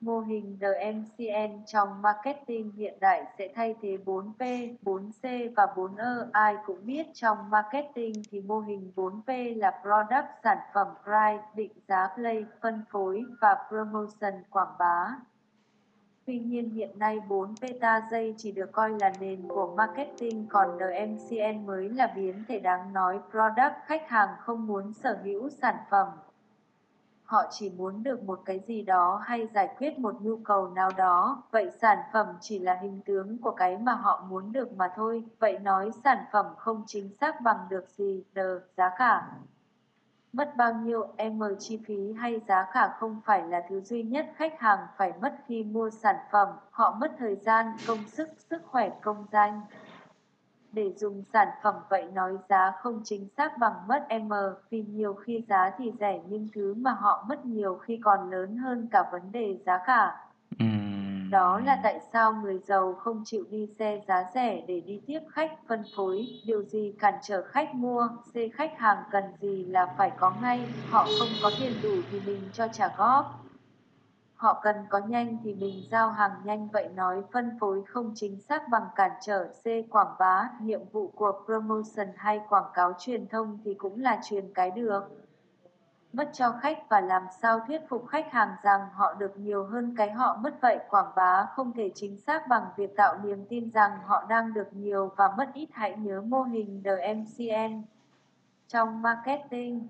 Mô hình DMCN trong marketing hiện đại sẽ thay thế 4P, 4C và 4E. Ai cũng biết trong marketing thì mô hình 4P là Product, sản phẩm, Price, định giá, Play, phân phối và Promotion, quảng bá. Tuy nhiên hiện nay 4 beta dây chỉ được coi là nền của marketing còn DMCN mới là biến thể đáng nói product khách hàng không muốn sở hữu sản phẩm. Họ chỉ muốn được một cái gì đó hay giải quyết một nhu cầu nào đó, vậy sản phẩm chỉ là hình tướng của cái mà họ muốn được mà thôi. Vậy nói sản phẩm không chính xác bằng được gì, đờ, giá cả. Mất bao nhiêu M chi phí hay giá cả không phải là thứ duy nhất khách hàng phải mất khi mua sản phẩm, họ mất thời gian, công sức, sức khỏe, công danh. Để dùng sản phẩm vậy nói giá không chính xác bằng mất M, vì nhiều khi giá thì rẻ nhưng thứ mà họ mất nhiều khi còn lớn hơn cả vấn đề giá cả. Đó là tại sao người giàu không chịu đi xe giá rẻ để đi tiếp khách, phân phối, điều gì cản trở khách mua, C khách hàng cần gì là phải có ngay, họ không có tiền đủ thì mình cho trả góp. Họ cần có nhanh thì mình giao hàng nhanh vậy nói phân phối không chính xác bằng cản trở C quảng bá, nhiệm vụ của promotion hay quảng cáo truyền thông thì cũng là truyền cái được. Mất cho khách và làm sao thuyết phục khách hàng rằng họ được nhiều hơn cái họ mất vậy? Quảng bá không thể chính xác bằng việc tạo niềm tin rằng họ đang được nhiều và mất ít. Hãy nhớ mô hình DMCN trong marketing.